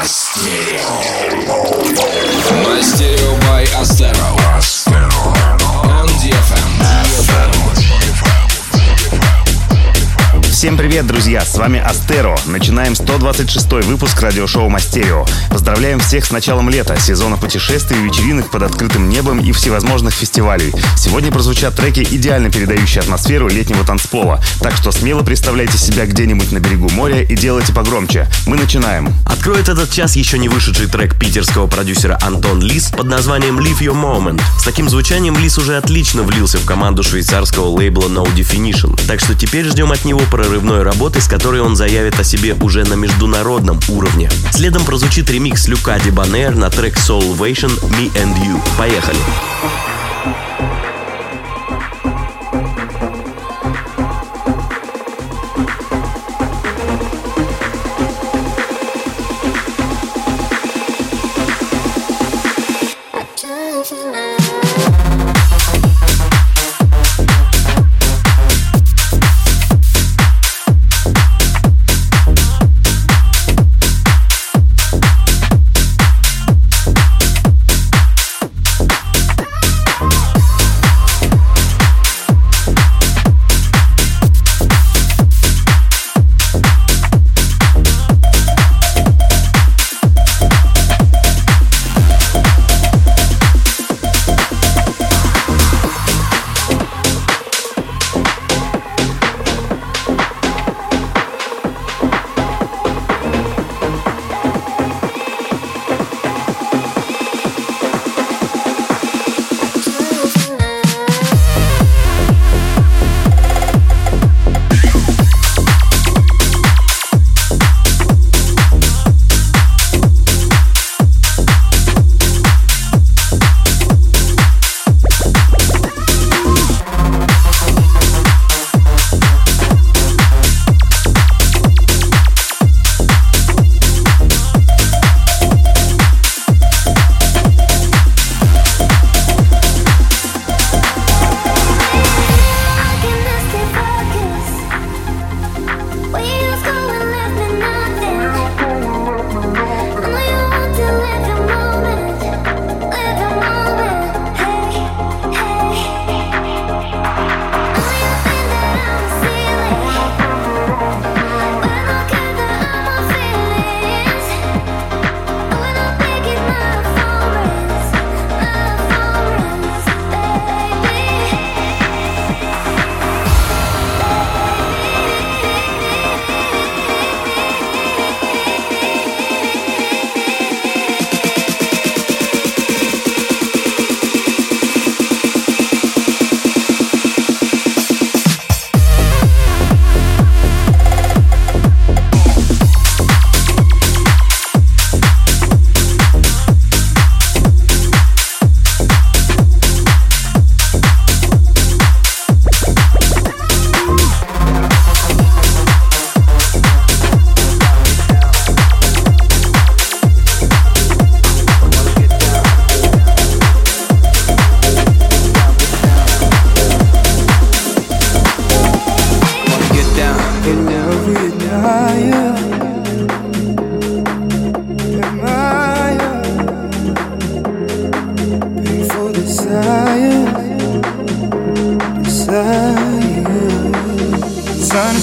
Astero. Mastero by Astero. Привет, друзья! С вами Астеро. Начинаем 126 выпуск радиошоу Мастерио. Поздравляем всех с началом лета, сезона путешествий, вечеринок под открытым небом и всевозможных фестивалей. Сегодня прозвучат треки, идеально передающие атмосферу летнего танцпола. Так что смело представляйте себя где-нибудь на берегу моря и делайте погромче. Мы начинаем. Откроет этот час еще не вышедший трек питерского продюсера Антон Лис под названием Live Your Moment. С таким звучанием Лис уже отлично влился в команду швейцарского лейбла No Definition. Так что теперь ждем от него прорывной очередной работы, с которой он заявит о себе уже на международном уровне. Следом прозвучит ремикс Люка Дебанер на трек Soulvation Me and You. Поехали!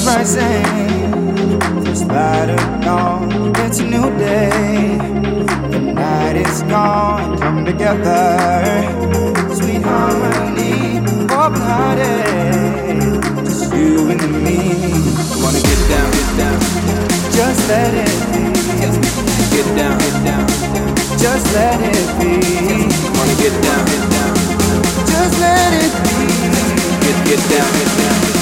rising. This light of dawn, it's a new day. The night is gone, come together. Sweet harmony, open hearted. Just you and me. Wanna get down, get down. Just let it be. Get down, get down. Just let it be. Wanna get down, get down. Just let it be. Get, get down, get down.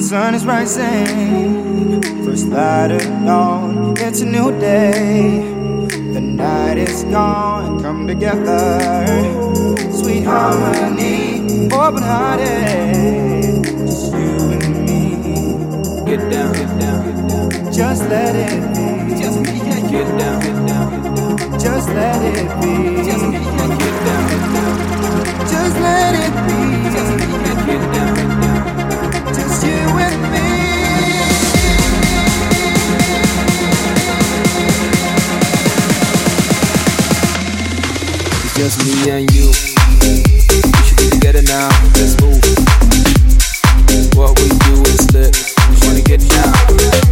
Sun is rising, first light of dawn. It's a new day. The night is gone. Come together, sweet harmony, open hearted. Just you and me. Get down, get down, get down. Just let it be. Just me, yeah, get down, get down, get down. Just let it be. Just me, yeah, get down, get down. Just let it be. Just me, just me and you. We should be together now. Let's move. What we do is lit. Wanna get down.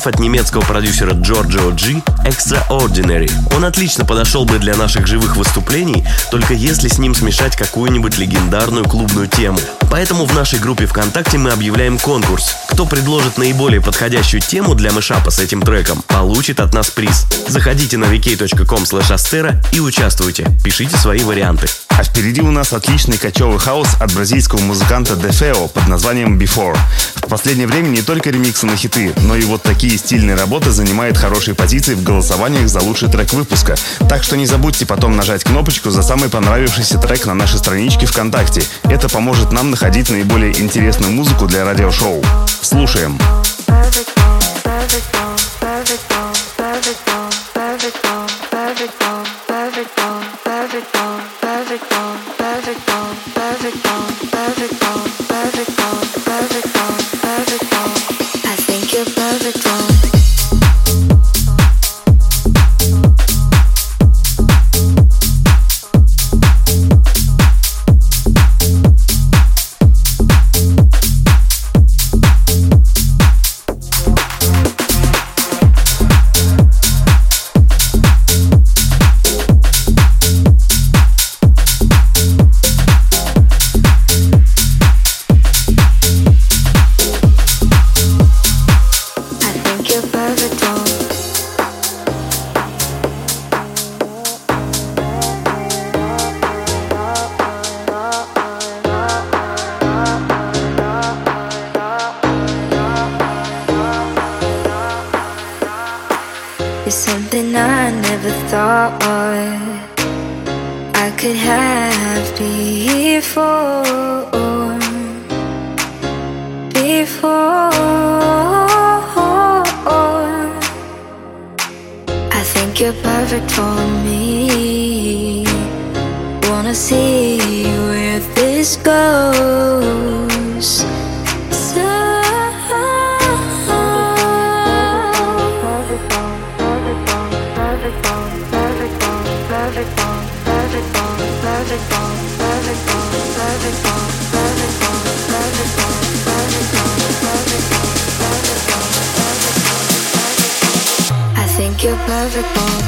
Эксклюзив от немецкого продюсера Giorgio G Extraordinary. Он отлично подошел бы для наших живых выступлений, только если с ним смешать какую-нибудь легендарную клубную тему. Поэтому в нашей группе ВКонтакте мы объявляем конкурс. Кто предложит наиболее подходящую тему для мышапа с этим треком, получит от нас приз. Заходите на vk.com и участвуйте. Пишите свои варианты. А впереди у нас отличный кочевый хаос от бразильского музыканта Defeo под названием Before. В последнее время не только ремиксы на хиты, но и вот такие стильные работы занимают хорошие позиции в голосованиях за лучший трек выпуска. Так что не забудьте потом нажать кнопочку за самый понравившийся трек на нашей страничке ВКонтакте. Это поможет нам находить наиболее интересную музыку для радиошоу. Слушаем. you're perfect, boy.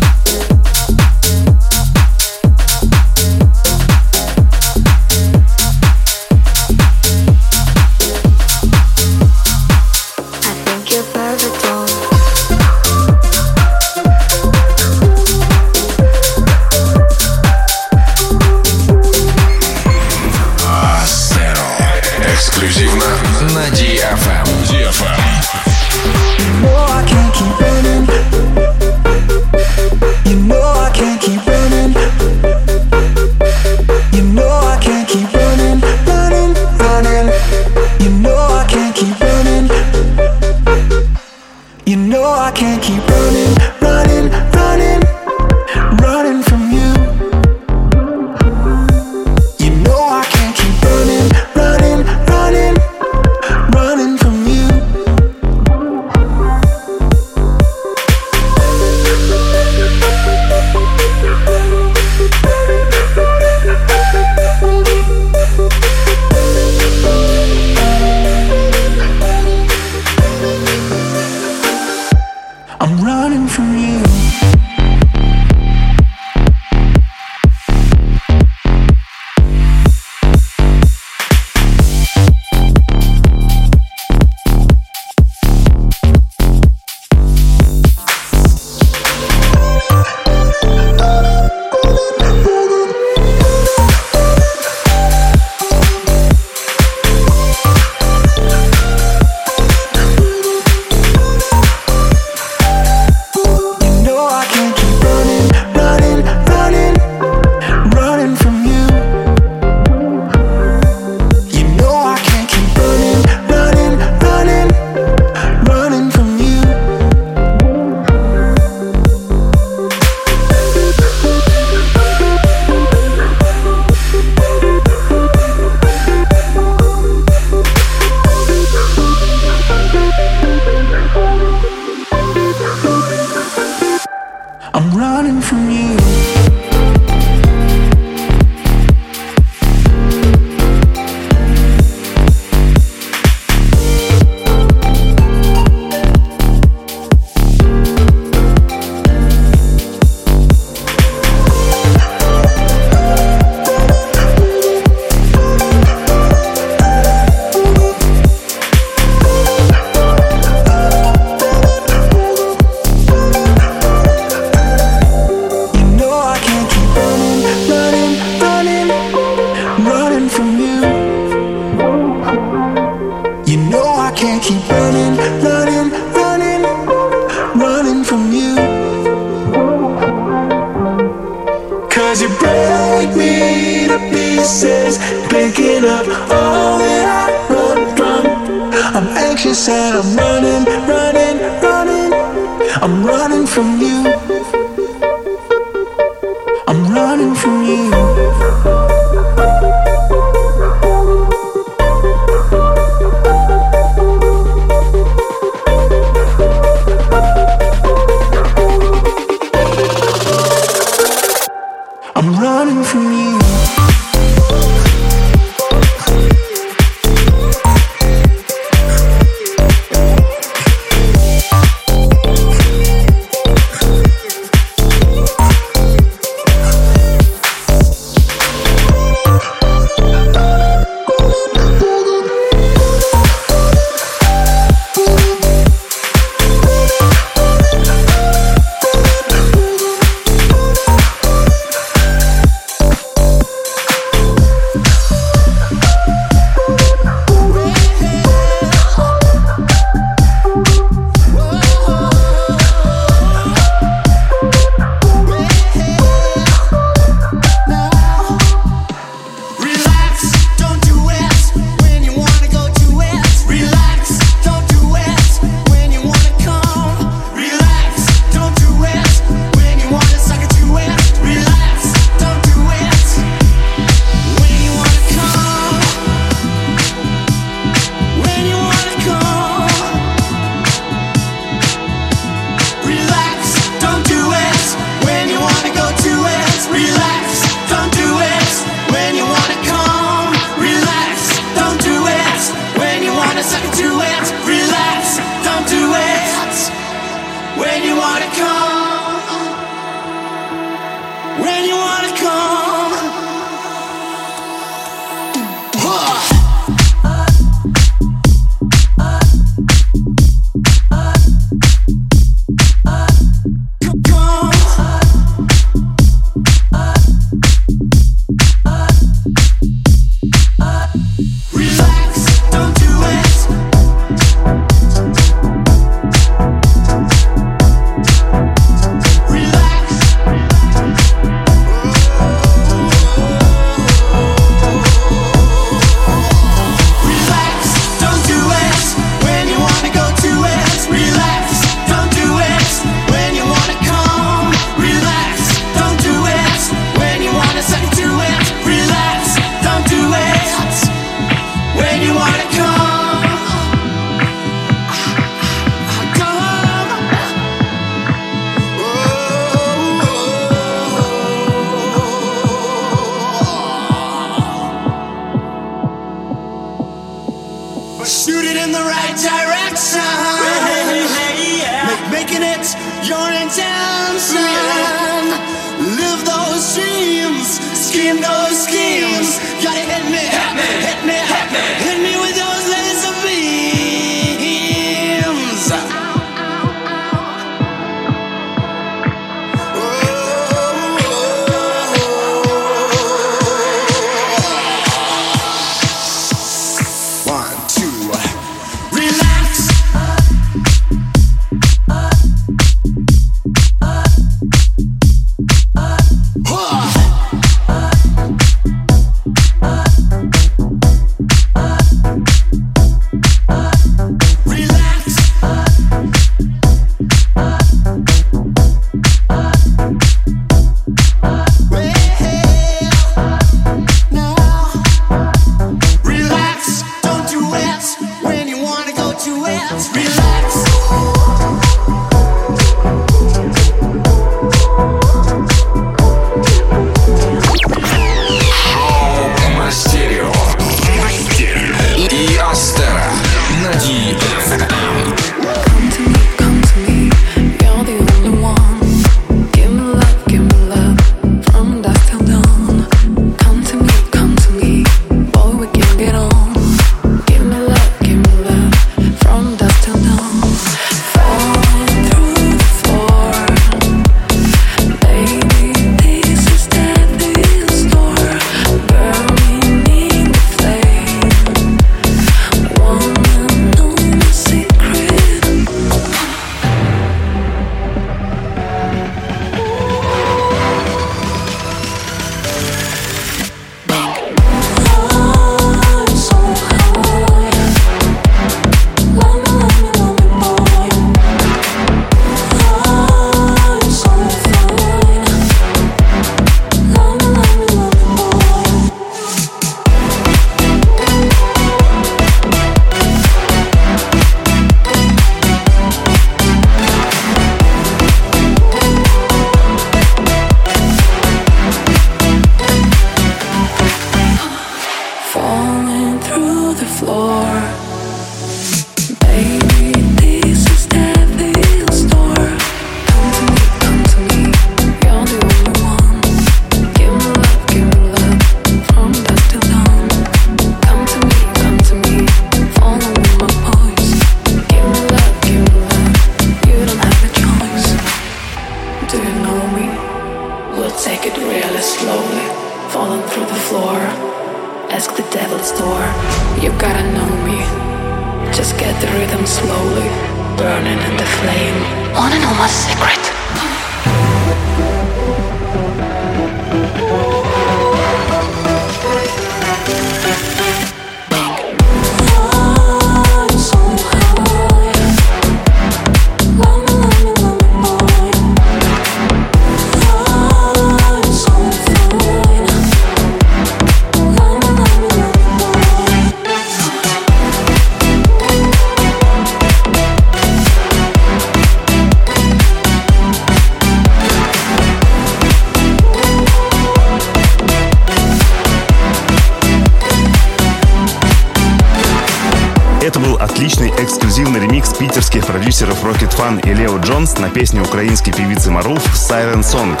Песню украинской певицы Маруф «Siren Song».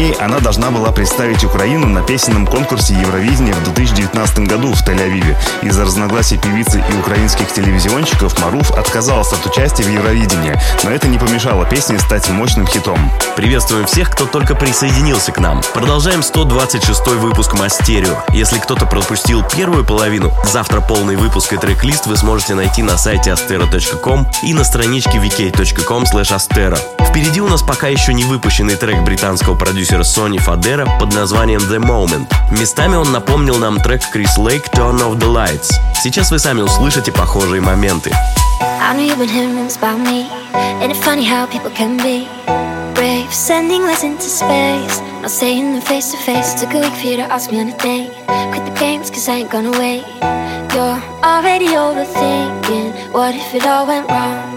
Ней она должна была представить Украину на песенном конкурсе Евровидения в 2019 году в Тель-Авиве. Из-за разногласий певицы и украинских телевизионщиков Маруф отказалась от участия в Евровидении, но это не помешало песне стать мощным хитом. Приветствуем всех, кто только присоединился к нам. Продолжаем 126 выпуск Мастерио. Если кто-то пропустил первую половину, завтра полный выпуск и трек-лист вы сможете найти на сайте astero.com и на страничке vk.com astero. Впереди у нас пока еще не выпущенный трек британского продюсера Sony Fadera под названием The Moment. Местами он напомнил нам трек Chris Lake Turn Off The Lights. Сейчас вы сами услышите похожие моменты. I know you've been hearing about me And it's funny how people can be brave Sending letters into space Not saying them face to face Took a week for you to ask me on a date Quit the games cause I ain't gonna wait You're already overthinking What if it all went wrong?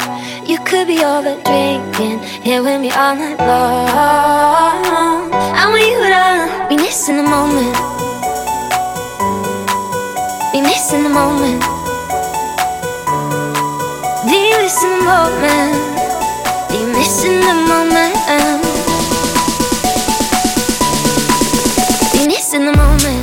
You could be over drinking Here with me all night long And we would be missing the moment Be missing the moment Be missing the moment. You're missing the moment. You're missing the moment.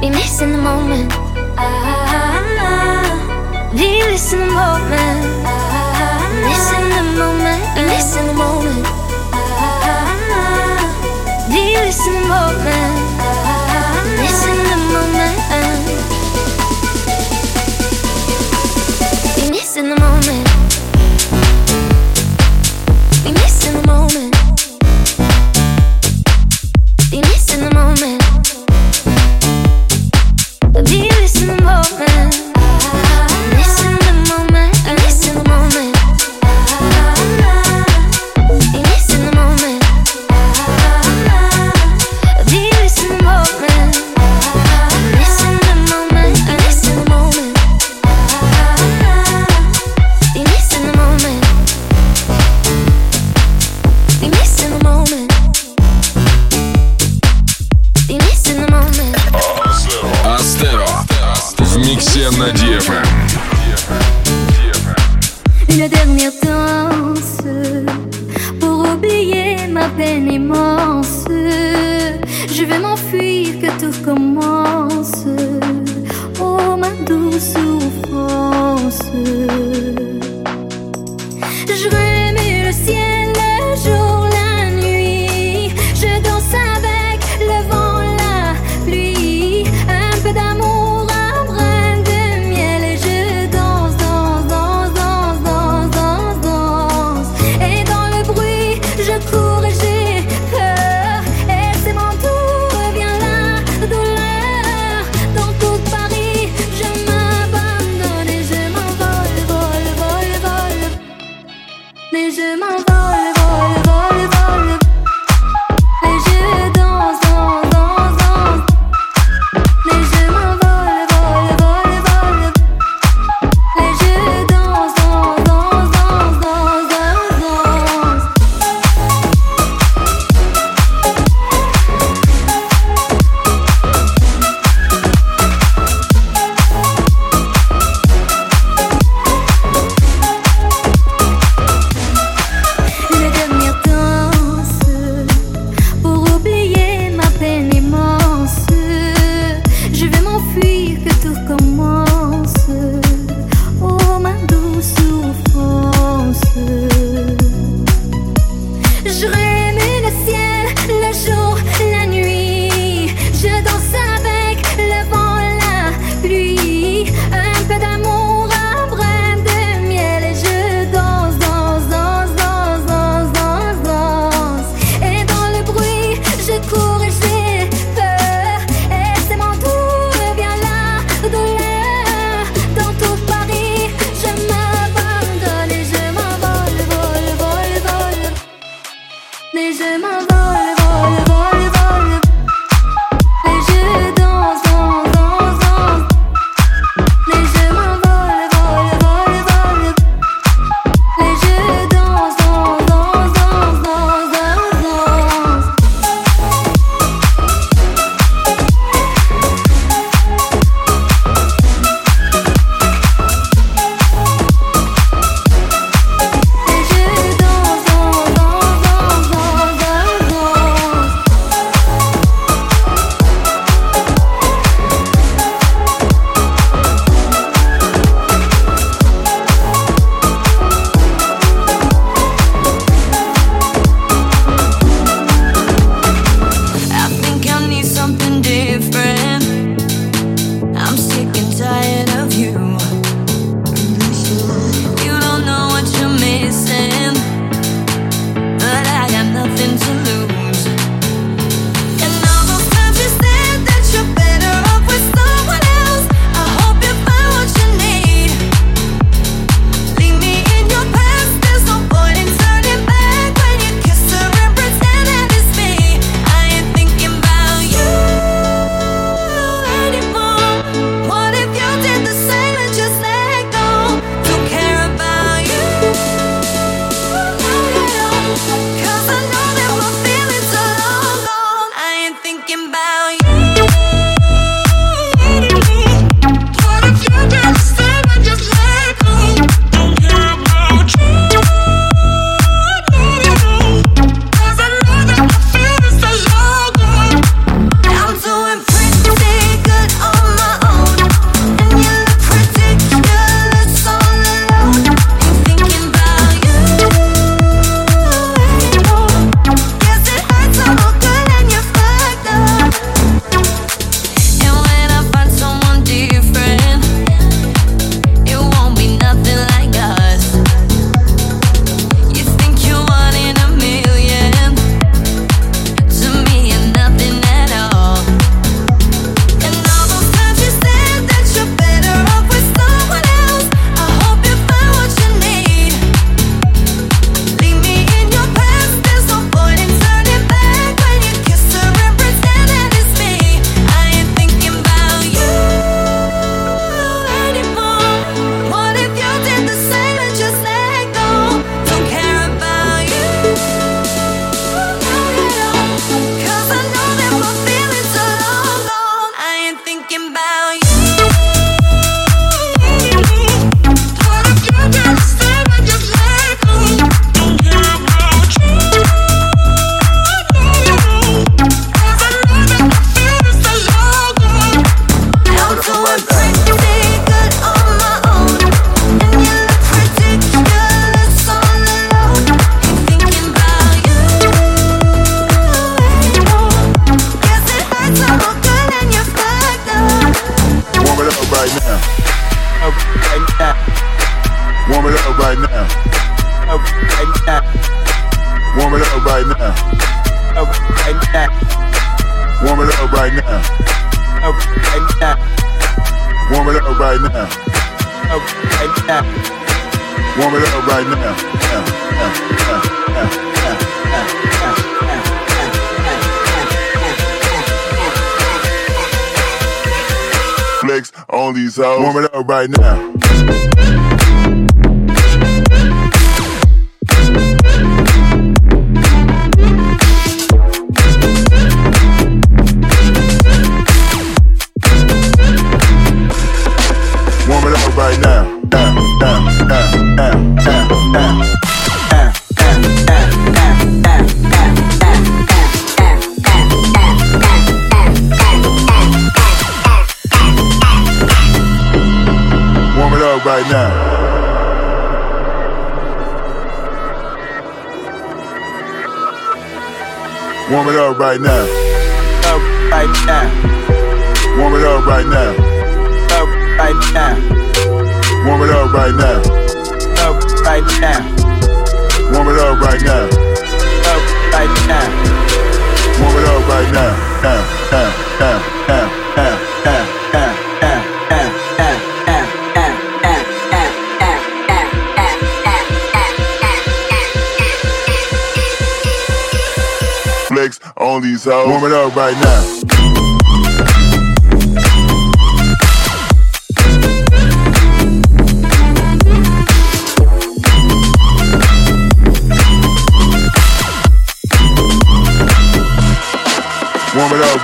Be missing the moment. Be missing the moment. Missing the moment. Missing the moment. Be missing the moment. Right now. Right now. Up right now. Warm it up right now. Up right now. Warm it up right now. Up right now. Warm it up right now. Now. on these hoes. Warm it up right now.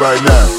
Right now.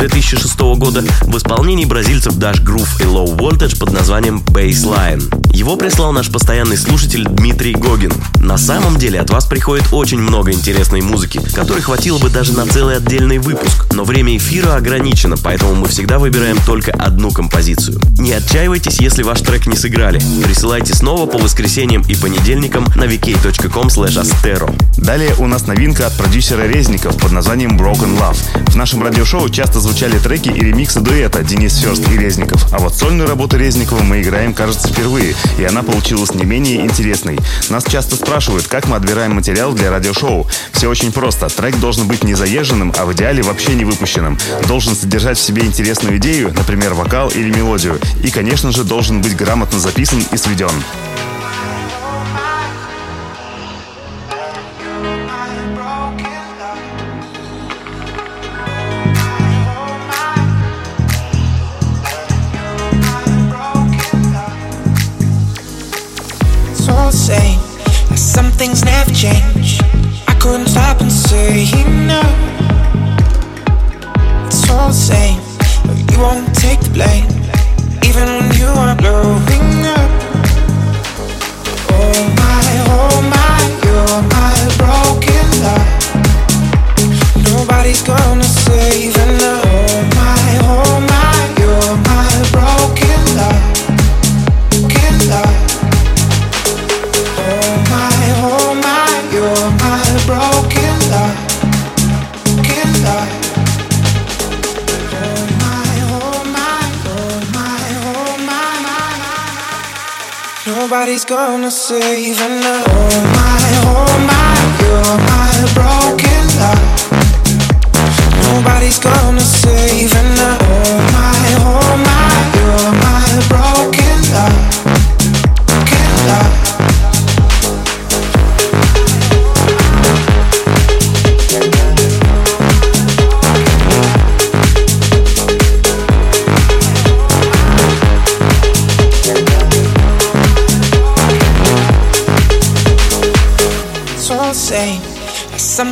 Outwork 2006 года в исполнении бразильцев Dash Groove и Low Voltage под названием Baseline. Его прислал наш постоянный слушатель Дмитрий Гогин. На самом деле от вас приходит очень много интересной музыки, которой хватило бы даже на целый отдельный выпуск. Но время эфира ограничено, поэтому мы всегда выбираем только одну композицию. Не отчаивайтесь, если ваш трек не сыграли. Присылайте снова по воскресеньям и понедельникам на vk.com astero. Далее у нас новинка от продюсера Резников под названием Broken Love. В нашем радиошоу часто звучали треки и ремиксы дуэта Денис Ферст и Резников, а вот сольную работу Резникова мы играем, кажется, впервые, и она получилась не менее интересной. Нас часто спрашивают, как мы отбираем материал для радиошоу. Все очень просто. Трек должен быть не заезженным, а в идеале вообще не выпущенным. Должен содержать в себе интересную идею, например, вокал или мелодию. И, конечно же, должен быть грамотно записан и сведен. Things never change. I couldn't stop and say no. It's all the same, but you won't take the blame, even when you are blowing up. Oh my, oh my, you're my broken love. Nobody's gonna save enough. Oh my, oh my, you're my broken Nobody's gonna save enough. Oh my, oh my, you're my broken love. Nobody's gonna save enough. Oh my, oh my, you're my broken love. Broken love.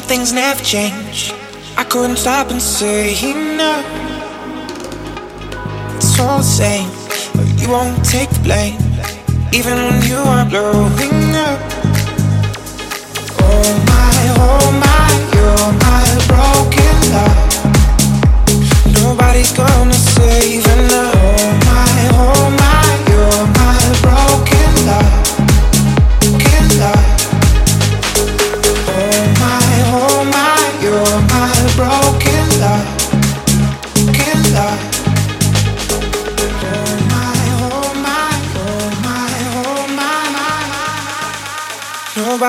Things never change. I couldn't stop and say no. It's all the same, but you won't take the blame, even when you are blowing up. Oh my, oh my, you're my broken love. Nobody's gonna save enough. Oh my, oh my,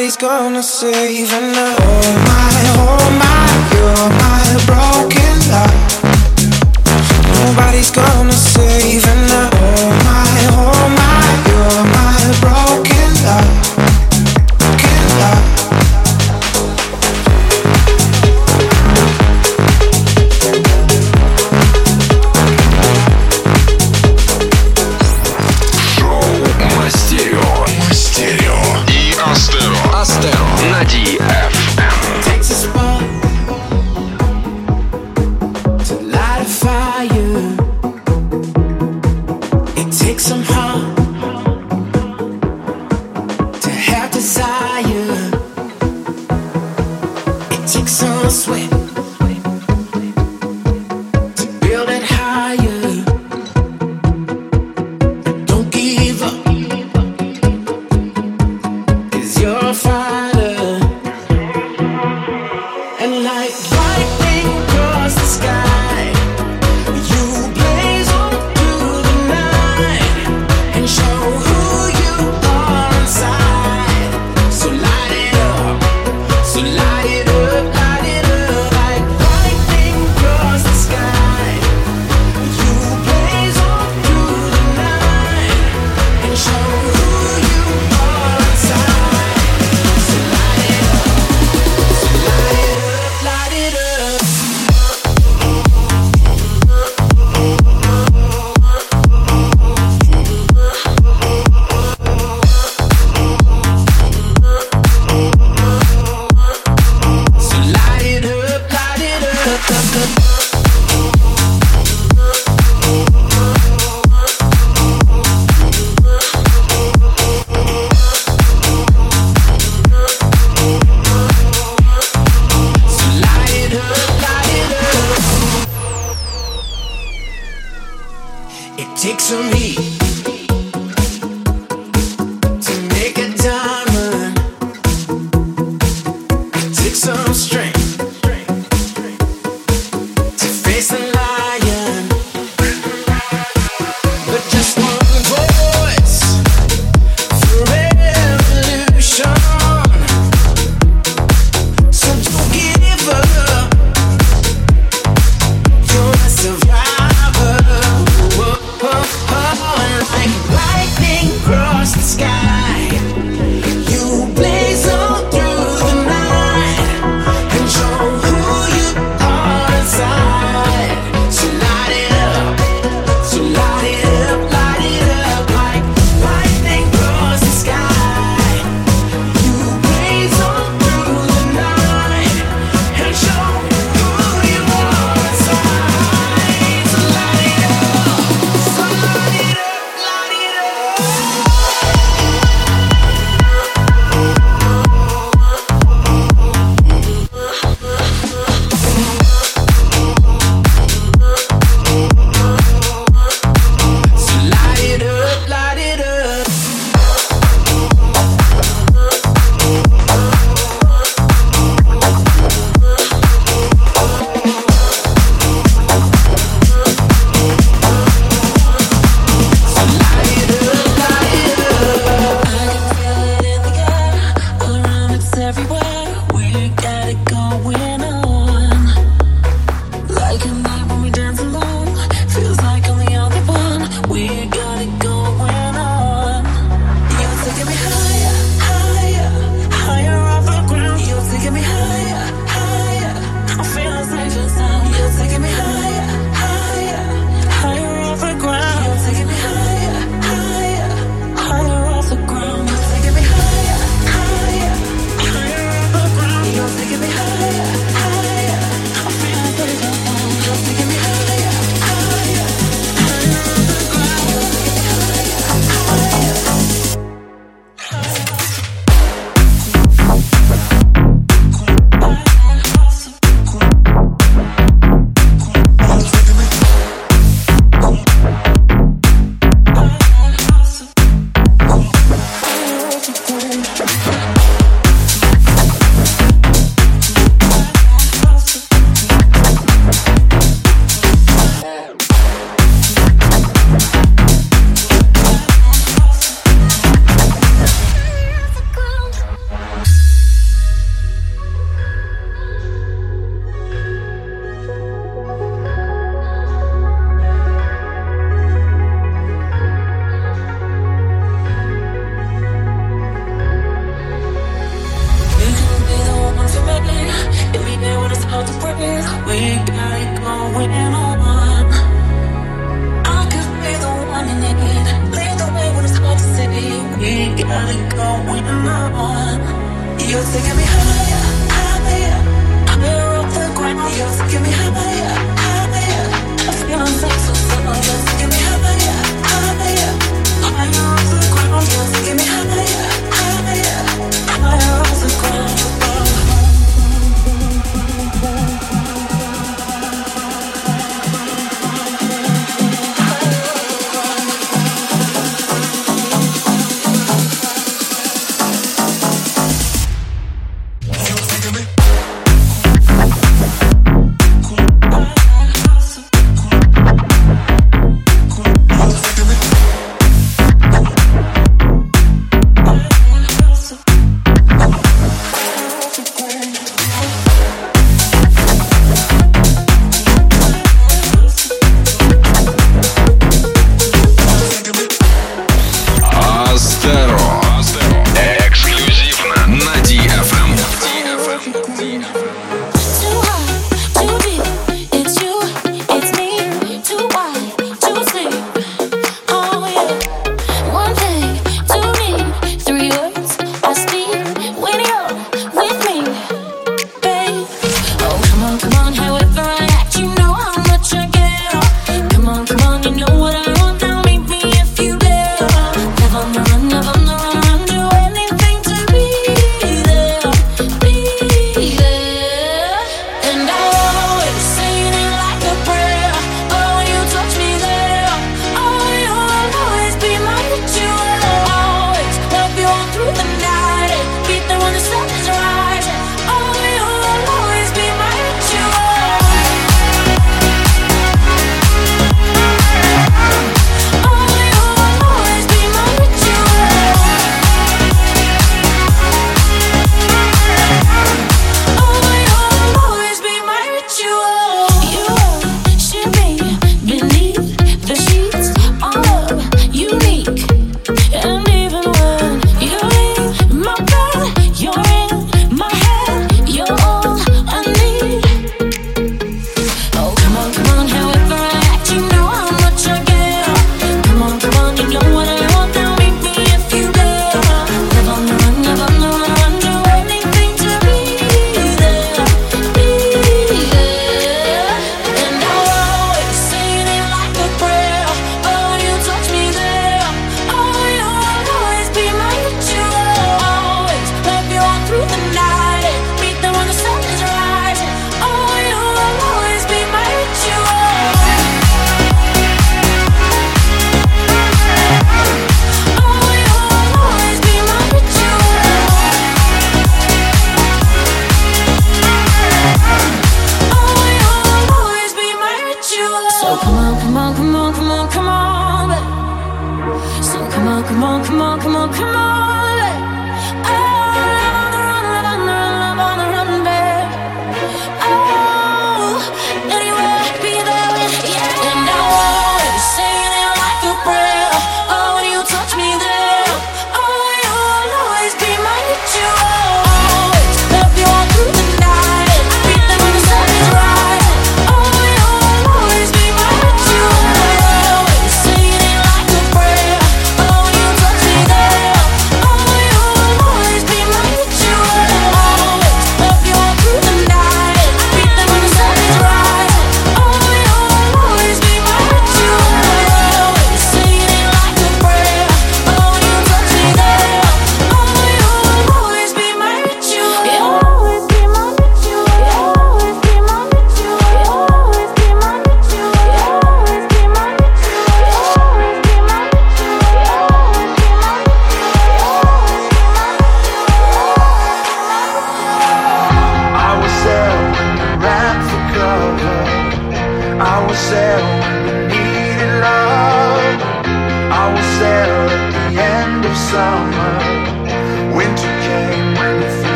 Nobody's gonna save enough. Oh my, oh my, you're my broken love. Nobody's gonna save enough. Oh my, oh my, you're my broken love, You're taking me higher, higher. I've been off the ground. You're taking me higher.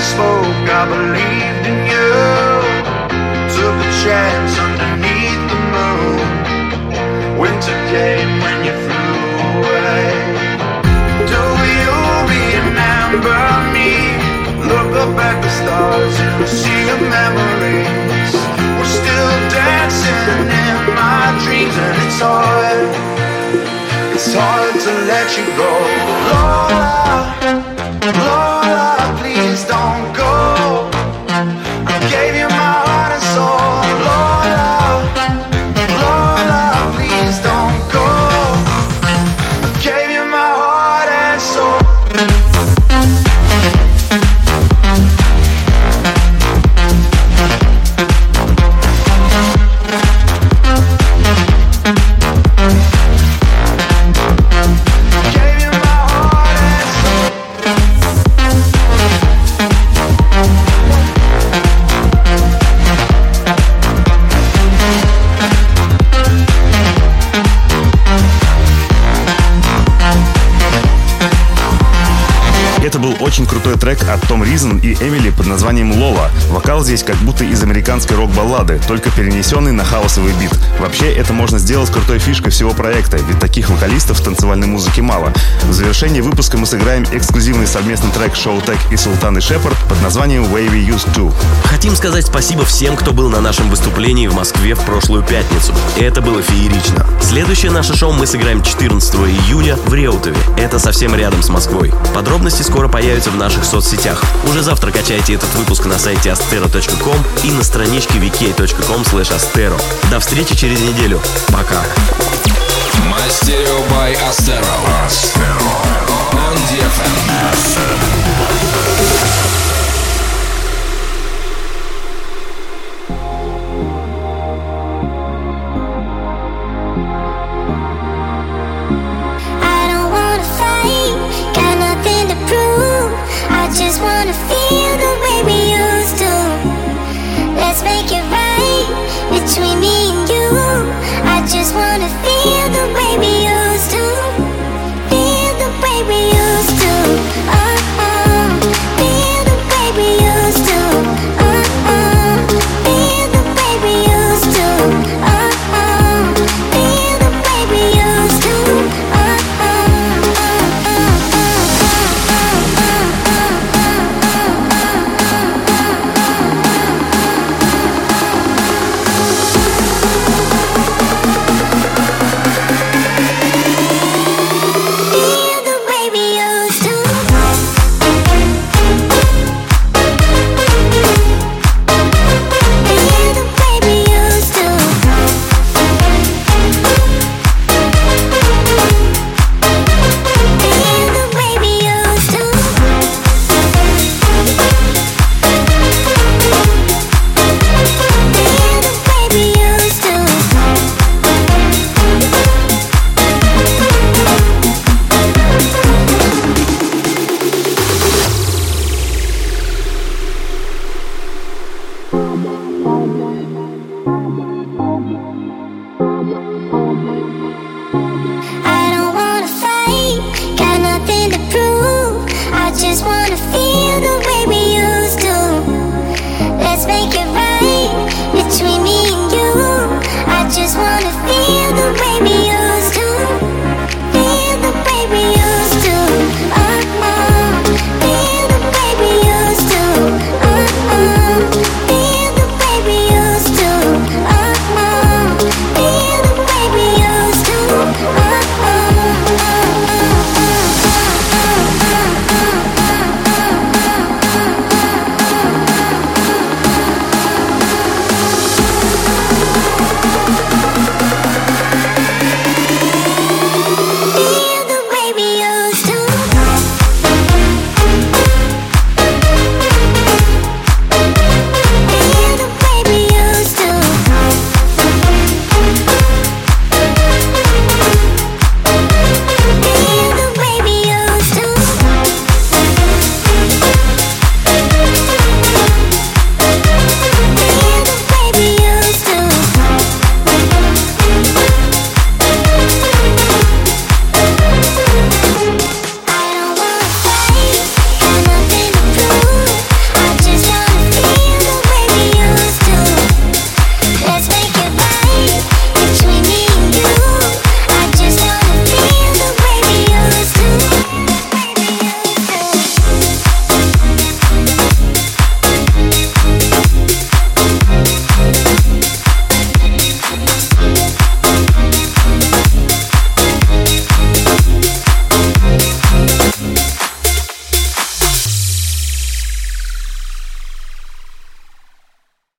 we spoke, I believed in you. Took a chance underneath the moon. Winter came when you flew away. Do you remember me? Look up at the stars and see your memories. We're still dancing in my dreams, and it's hard. It's hard to let you go. Lord, крутой трек от Том Ризен и Эмили под названием «Лола». Вокал здесь как будто из американской рок-баллады, только перенесенный на хаосовый бит. Вообще, это можно сделать крутой фишкой всего проекта, ведь таких вокалистов в танцевальной музыке мало. В завершении выпуска мы сыграем эксклюзивный совместный трек Шоу Тек и Султан и Шепард под названием «Way We Used To». Хотим сказать спасибо всем, кто был на нашем выступлении в Москве в прошлую пятницу. Это было феерично. Следующее наше шоу мы сыграем 14 июня в Реутове. Это совсем рядом с Москвой. Подробности скоро появятся в наших соцсетях. Уже завтра качайте этот выпуск на сайте astero.com и на страничке vk.com astero. До встречи через неделю. Пока. Мастерио by Astero. DFM.